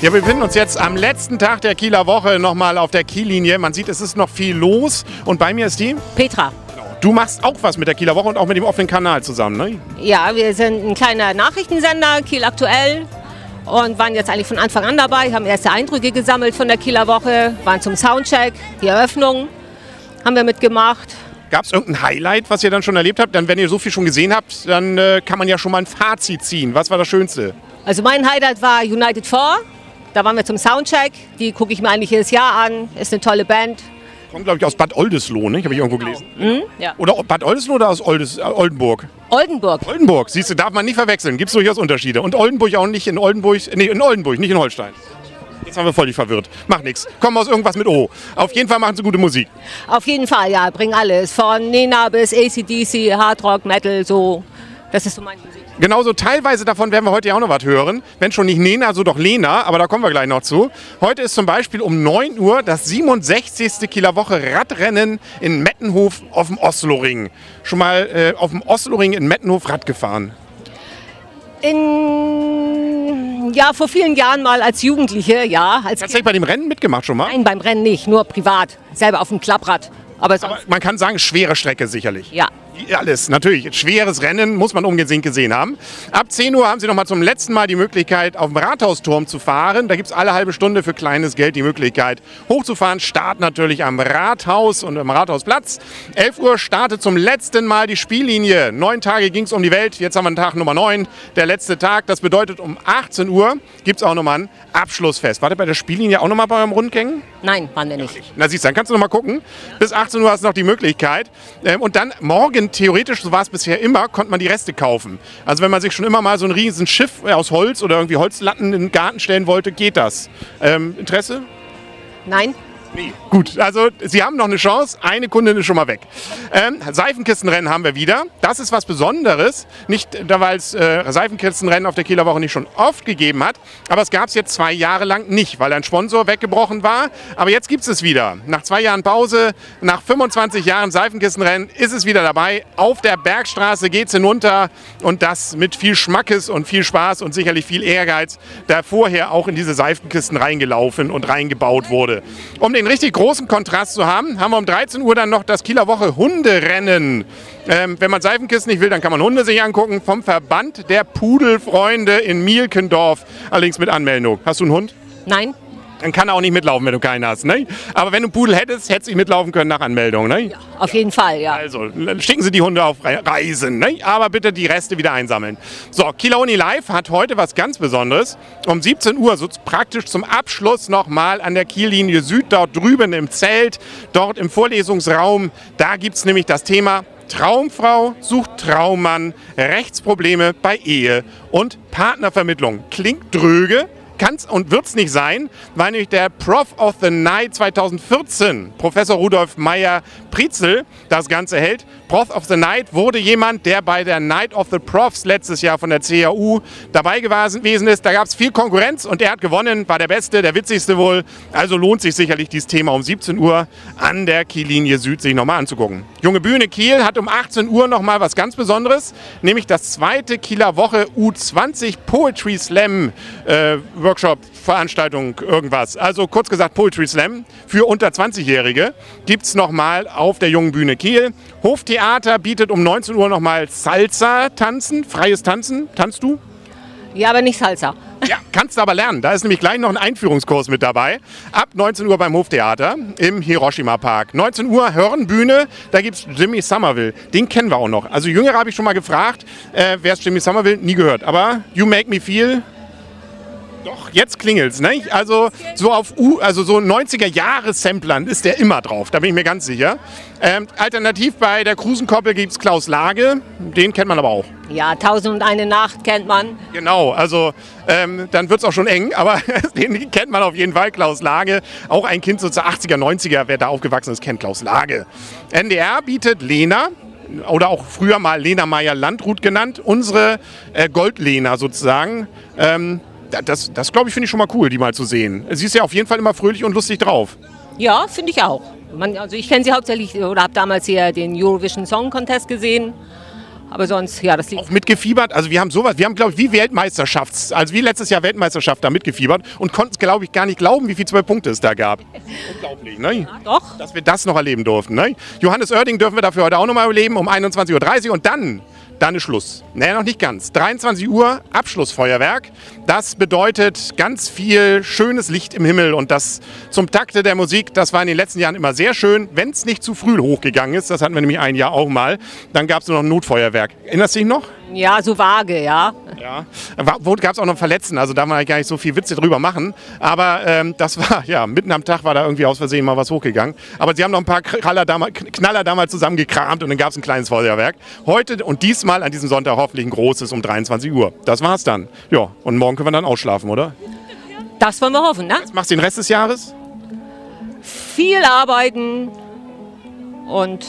Wir befinden uns jetzt am letzten Tag der Kieler Woche nochmal auf der Kiellinie. Man sieht, es ist noch viel los. Und bei mir ist die? Petra. Du machst auch was mit der Kieler Woche und auch mit dem offenen Kanal zusammen, ne? Ja, wir sind ein kleiner Nachrichtensender, Kiel aktuell. Und waren jetzt eigentlich von Anfang an dabei, haben erste Eindrücke gesammelt von der Kieler Woche, waren zum Soundcheck, die Eröffnung haben wir mitgemacht. Gab es irgendein Highlight, was ihr dann schon erlebt habt? Dann, wenn ihr so viel schon gesehen habt, dann äh, kann man ja schon mal ein Fazit ziehen. Was war das Schönste? Also mein Highlight war United 4. Da waren wir zum Soundcheck. Die gucke ich mir eigentlich jedes Jahr an. Ist eine tolle Band. Kommt, glaube ich, aus Bad Oldesloe, ne? Habe ich irgendwo gelesen. Mhm, ja. Oder Bad Oldesloe oder aus Oldes, äh, Oldenburg? Oldenburg. Oldenburg, siehst du, darf man nicht verwechseln. Gibt es durchaus Unterschiede. Und Oldenburg auch nicht in Oldenburg, nee, in Oldenburg, nicht in Holstein. Jetzt haben wir völlig verwirrt. Macht nichts. Kommen aus irgendwas mit O. Auf jeden Fall machen sie gute Musik. Auf jeden Fall, ja. Bringen alles. Von Nena bis ACDC, Hard Rock, Metal, so. Das ist so meine Musik. Genauso teilweise davon werden wir heute ja auch noch was hören. Wenn schon nicht Nena, so doch Lena, aber da kommen wir gleich noch zu. Heute ist zum Beispiel um 9 Uhr das 67. Kieler Woche Radrennen in Mettenhof auf dem Osloring. Schon mal äh, auf dem Osloring in Mettenhof Rad gefahren? In, ja, vor vielen Jahren mal als Jugendliche, ja. Als Tatsächlich bei dem Rennen mitgemacht schon mal? Nein, beim Rennen nicht, nur privat. Selber auf dem Klapprad. Aber, Aber man kann sagen, schwere Strecke sicherlich. ja. Alles, natürlich. Schweres Rennen muss man unbedingt gesehen haben. Ab 10 Uhr haben Sie noch mal zum letzten Mal die Möglichkeit, auf dem Rathausturm zu fahren. Da gibt es alle halbe Stunde für kleines Geld die Möglichkeit, hochzufahren. Start natürlich am Rathaus und am Rathausplatz. 11 Uhr startet zum letzten Mal die Spiellinie. Neun Tage ging es um die Welt. Jetzt haben wir Tag Nummer 9, der letzte Tag. Das bedeutet, um 18 Uhr gibt es auch noch mal ein Abschlussfest. War der bei der Spiellinie auch noch mal beim Rundgängen? Nein, waren wir nicht. Na siehst du, dann kannst du noch mal gucken. Bis 18 Uhr hast du noch die Möglichkeit. Ähm, und dann morgen, theoretisch, so war es bisher immer, konnte man die Reste kaufen. Also wenn man sich schon immer mal so ein riesen Schiff äh, aus Holz oder irgendwie Holzlatten in den Garten stellen wollte, geht das. Ähm, Interesse? Nein? Nee. Gut, also Sie haben noch eine Chance. Eine Kundin ist schon mal weg. Ähm, Seifenkistenrennen haben wir wieder. Das ist was Besonderes. Nicht, weil es äh, Seifenkistenrennen auf der Kieler Woche nicht schon oft gegeben hat, aber es gab es jetzt zwei Jahre lang nicht, weil ein Sponsor weggebrochen war. Aber jetzt gibt es es wieder. Nach zwei Jahren Pause, nach 25 Jahren Seifenkistenrennen ist es wieder dabei. Auf der Bergstraße geht es hinunter und das mit viel Schmackes und viel Spaß und sicherlich viel Ehrgeiz, der vorher auch in diese Seifenkisten reingelaufen und reingebaut wurde. Um den richtig großen Kontrast zu haben, haben wir um 13 Uhr dann noch das Kieler Woche Hunderennen. Ähm, wenn man Seifenkisten nicht will, dann kann man Hunde sich angucken. Vom Verband der Pudelfreunde in Mielkendorf. Allerdings mit Anmeldung. Hast du einen Hund? Nein? Dann kann er auch nicht mitlaufen, wenn du keinen hast. Ne? Aber wenn du einen Pudel hättest, hättest du mitlaufen können nach Anmeldung. Ne? Auf jeden Fall, ja. Also schicken Sie die Hunde auf Re- Reisen, ne? aber bitte die Reste wieder einsammeln. So, Kieler Uni Live hat heute was ganz Besonderes. Um 17 Uhr, so praktisch zum Abschluss nochmal an der Kiellinie Süd, dort drüben im Zelt, dort im Vorlesungsraum. Da gibt es nämlich das Thema Traumfrau sucht Traummann, Rechtsprobleme bei Ehe und Partnervermittlung. Klingt dröge, kann's und wird's nicht sein, weil nämlich der Prof of the Night 2014, Professor Rudolf Meyer-Prietzel, das Ganze hält. Prof of the Night wurde jemand, der bei der Night of the Profs letztes Jahr von der CAU dabei gewesen ist. Da gab es viel Konkurrenz und er hat gewonnen, war der Beste, der witzigste wohl. Also lohnt sich sicherlich dieses Thema um 17 Uhr an der Kiellinie Süd sich nochmal anzugucken. Junge Bühne Kiel hat um 18 Uhr nochmal was ganz Besonderes, nämlich das zweite Kieler Woche U20 Poetry Slam äh, Workshop, Veranstaltung, irgendwas. Also kurz gesagt Poetry Slam für unter 20-Jährige gibt es nochmal auf der Jungen Bühne Kiel. Hoftheater bietet um 19 Uhr nochmal Salsa-Tanzen, freies Tanzen. Tanzt du? Ja, aber nicht Salsa. Ja, kannst du aber lernen. Da ist nämlich gleich noch ein Einführungskurs mit dabei. Ab 19 Uhr beim Hoftheater im Hiroshima Park. 19 Uhr Hörnbühne, da gibt es Jimmy Somerville. Den kennen wir auch noch. Also Jüngere habe ich schon mal gefragt, äh, wer ist Jimmy Somerville? Nie gehört. Aber You Make Me Feel... Doch, jetzt klingelt's, ne? Also so auf U, also so 90er Jahre Samplern ist der immer drauf, da bin ich mir ganz sicher. Ähm, alternativ bei der Krusenkoppel gibt es Klaus Lage, den kennt man aber auch. Ja, Tausend und eine Nacht kennt man. Genau, also ähm, dann wird es auch schon eng, aber den kennt man auf jeden Fall, Klaus Lage. Auch ein Kind so zur 80er, 90er, wer da aufgewachsen ist, kennt Klaus Lage. NDR bietet Lena, oder auch früher mal Lena Meyer-Landrut genannt, unsere äh, Goldlena sozusagen. Ähm, das, das glaube ich, finde ich schon mal cool, die mal zu sehen. Sie ist ja auf jeden Fall immer fröhlich und lustig drauf. Ja, finde ich auch. Man, also ich kenne sie hauptsächlich oder habe damals hier den Eurovision Song Contest gesehen. aber sonst, ja, das liegt. Auch mitgefiebert? Also wir haben sowas, wir haben, glaube ich, wie Weltmeisterschafts-, also wie letztes Jahr Weltmeisterschaft da mitgefiebert und konnten es, glaube ich, gar nicht glauben, wie viele zwölf Punkte es da gab. Unglaublich, ne? Doch. Dass wir das noch erleben durften, ne? Johannes Oerding dürfen wir dafür heute auch nochmal erleben um 21.30 Uhr und dann dann ist Schluss. Naja, noch nicht ganz. 23 Uhr Abschlussfeuerwerk. Das bedeutet ganz viel schönes Licht im Himmel und das zum Takte der Musik. Das war in den letzten Jahren immer sehr schön, wenn es nicht zu früh hochgegangen ist. Das hatten wir nämlich ein Jahr auch mal. Dann gab es nur noch ein Notfeuerwerk. Erinnerst du dich noch? Ja, so vage, ja. Ja. Wo gab es auch noch Verletzten, also da mal gar nicht so viel Witze drüber machen. Aber ähm, das war, ja, mitten am Tag war da irgendwie aus Versehen mal was hochgegangen. Aber sie haben noch ein paar Knaller damals, Knaller damals zusammengekramt und dann gab es ein kleines Feuerwerk. Heute und diesmal an diesem Sonntag hoffentlich ein großes um 23 Uhr. Das war's dann. Ja, und morgen können wir dann ausschlafen, oder? Das wollen wir hoffen, ne? Was machst du den Rest des Jahres? Viel arbeiten und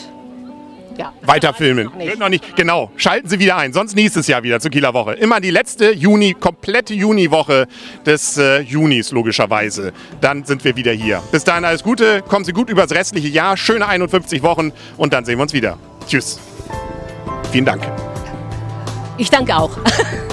ja. Weiter filmen. Noch nicht. noch nicht. Genau. Schalten Sie wieder ein. Sonst nächstes Jahr wieder zur Kieler Woche. Immer die letzte Juni, komplette Juniwoche des äh, Junis, logischerweise. Dann sind wir wieder hier. Bis dahin alles Gute. Kommen Sie gut übers restliche Jahr. Schöne 51 Wochen. Und dann sehen wir uns wieder. Tschüss. Vielen Dank. Ich danke auch.